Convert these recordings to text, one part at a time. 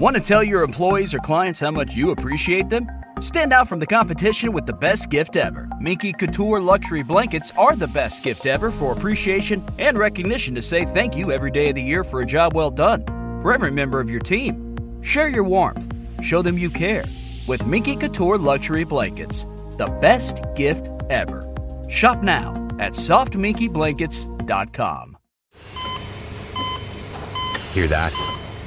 Want to tell your employees or clients how much you appreciate them? Stand out from the competition with the best gift ever. Minky Couture luxury blankets are the best gift ever for appreciation and recognition to say thank you every day of the year for a job well done. For every member of your team, share your warmth, show them you care with Minky Couture luxury blankets. The best gift ever. Shop now at softminkyblankets.com. Hear that?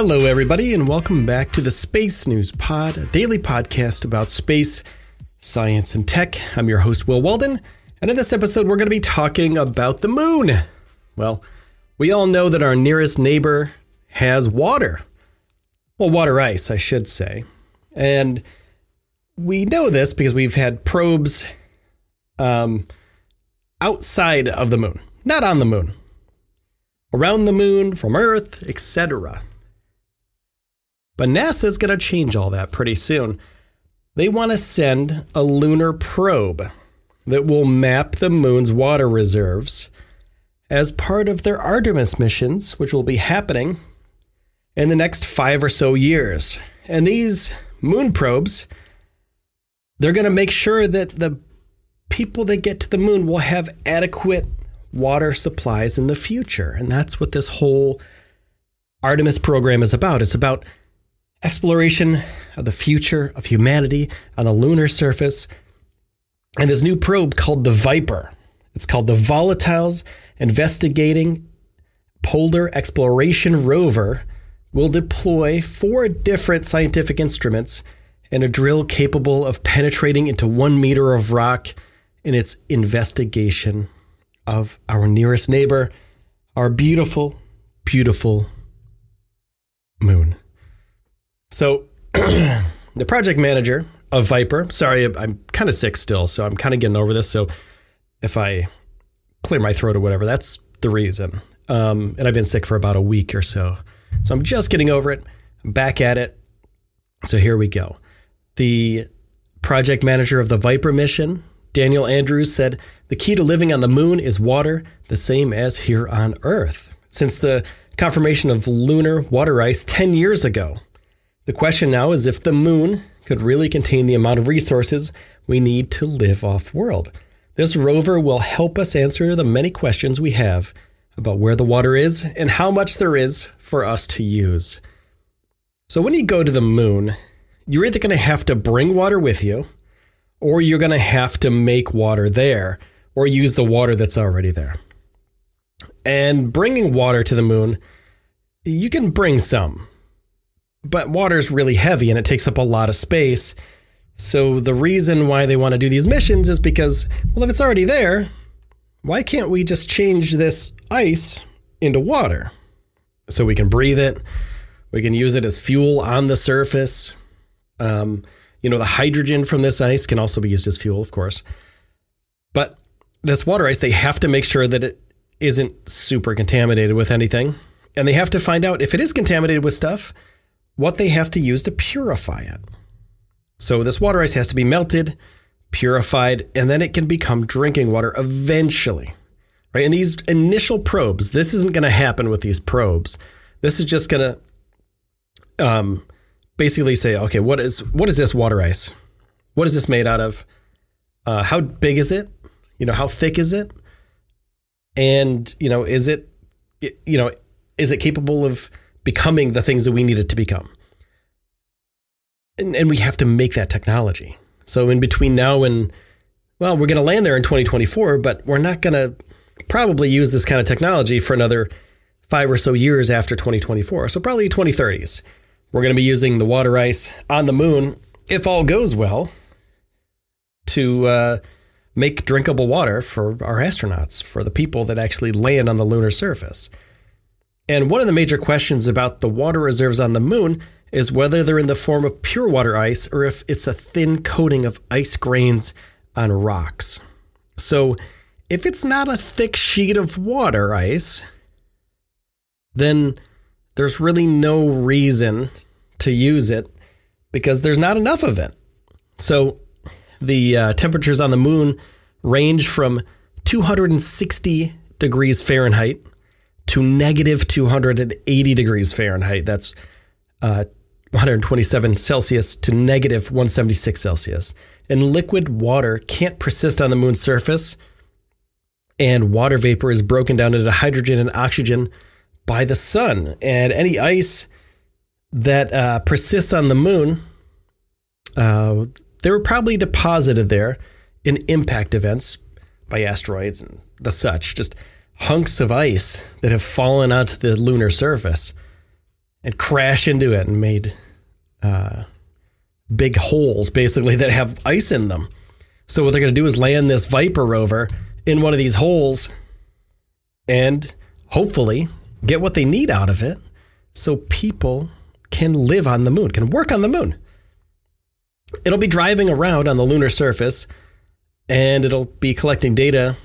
Hello, everybody, and welcome back to the Space News Pod, a daily podcast about space, science, and tech. I'm your host, Will Walden, and in this episode, we're going to be talking about the moon. Well, we all know that our nearest neighbor has water. Well, water ice, I should say. And we know this because we've had probes um, outside of the moon, not on the moon, around the moon, from Earth, etc. But NASA is going to change all that pretty soon. They want to send a lunar probe that will map the moon's water reserves as part of their Artemis missions, which will be happening in the next five or so years. And these moon probes, they're going to make sure that the people that get to the moon will have adequate water supplies in the future. And that's what this whole Artemis program is about. It's about exploration of the future of humanity on the lunar surface. And this new probe called the Viper. It's called the Volatiles Investigating Polar Exploration Rover will deploy four different scientific instruments and a drill capable of penetrating into one meter of rock in its investigation of our nearest neighbor, our beautiful, beautiful moon. So, the project manager of Viper, sorry, I'm kind of sick still, so I'm kind of getting over this. So, if I clear my throat or whatever, that's the reason. Um, and I've been sick for about a week or so. So, I'm just getting over it. I'm back at it. So, here we go. The project manager of the Viper mission, Daniel Andrews, said the key to living on the moon is water, the same as here on Earth. Since the confirmation of lunar water ice 10 years ago, the question now is if the moon could really contain the amount of resources we need to live off world. This rover will help us answer the many questions we have about where the water is and how much there is for us to use. So, when you go to the moon, you're either going to have to bring water with you, or you're going to have to make water there, or use the water that's already there. And bringing water to the moon, you can bring some but water is really heavy and it takes up a lot of space. So the reason why they want to do these missions is because, well, if it's already there, why can't we just change this ice into water so we can breathe it? We can use it as fuel on the surface. Um, you know, the hydrogen from this ice can also be used as fuel, of course. But this water ice, they have to make sure that it isn't super contaminated with anything. And they have to find out if it is contaminated with stuff, what they have to use to purify it. So this water ice has to be melted, purified, and then it can become drinking water eventually. Right? And these initial probes, this isn't going to happen with these probes. This is just going to um, basically say, okay, what is what is this water ice? What is this made out of? Uh, how big is it? You know, how thick is it? And you know, is it, you know, is it capable of becoming the things that we need it to become. And, and we have to make that technology. So in between now and well, we're going to land there in 2024, but we're not going to probably use this kind of technology for another five or so years after 2024. So probably 2030s. We're going to be using the water ice on the moon, if all goes well, to uh, make drinkable water for our astronauts, for the people that actually land on the lunar surface. And one of the major questions about the water reserves on the moon is whether they're in the form of pure water ice or if it's a thin coating of ice grains on rocks. So, if it's not a thick sheet of water ice, then there's really no reason to use it because there's not enough of it. So, the uh, temperatures on the moon range from 260 degrees Fahrenheit to negative 280 degrees Fahrenheit. That's uh, 127 Celsius to negative 176 Celsius. And liquid water can't persist on the moon's surface. And water vapor is broken down into hydrogen and oxygen by the sun. And any ice that uh, persists on the moon, uh, they were probably deposited there in impact events by asteroids and the such. Just hunks of ice that have fallen onto the lunar surface and crash into it and made uh, big holes, basically, that have ice in them. So, what they're going to do is land this Viper rover in one of these holes and hopefully get what they need out of it so people can live on the moon, can work on the moon. It'll be driving around on the lunar surface and it'll be collecting data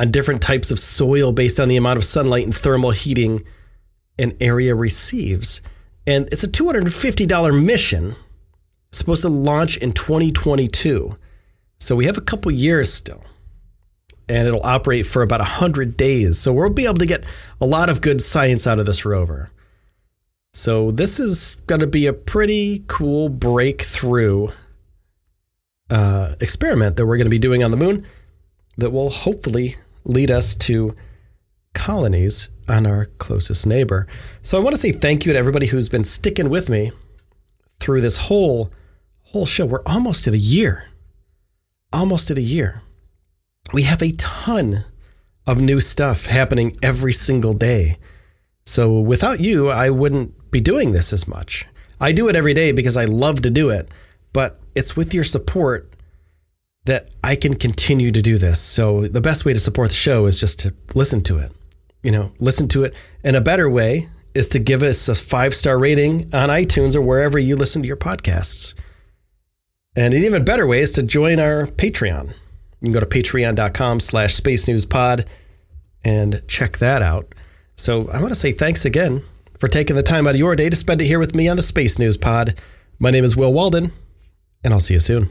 on different types of soil based on the amount of sunlight and thermal heating an area receives. And it's a $250 mission. Supposed to launch in 2022. So we have a couple years still. And it'll operate for about 100 days. So we'll be able to get a lot of good science out of this rover. So this is going to be a pretty cool breakthrough uh, experiment that we're going to be doing on the moon that will hopefully lead us to colonies on our closest neighbor. So I want to say thank you to everybody who's been sticking with me through this whole whole show. We're almost at a year. Almost at a year. We have a ton of new stuff happening every single day. So without you, I wouldn't be doing this as much. I do it every day because I love to do it, but it's with your support that I can continue to do this. So the best way to support the show is just to listen to it. You know, listen to it. And a better way is to give us a five star rating on iTunes or wherever you listen to your podcasts. And an even better way is to join our Patreon. You can go to patreon.com slash space news pod and check that out. So I want to say thanks again for taking the time out of your day to spend it here with me on the Space News Pod. My name is Will Walden, and I'll see you soon.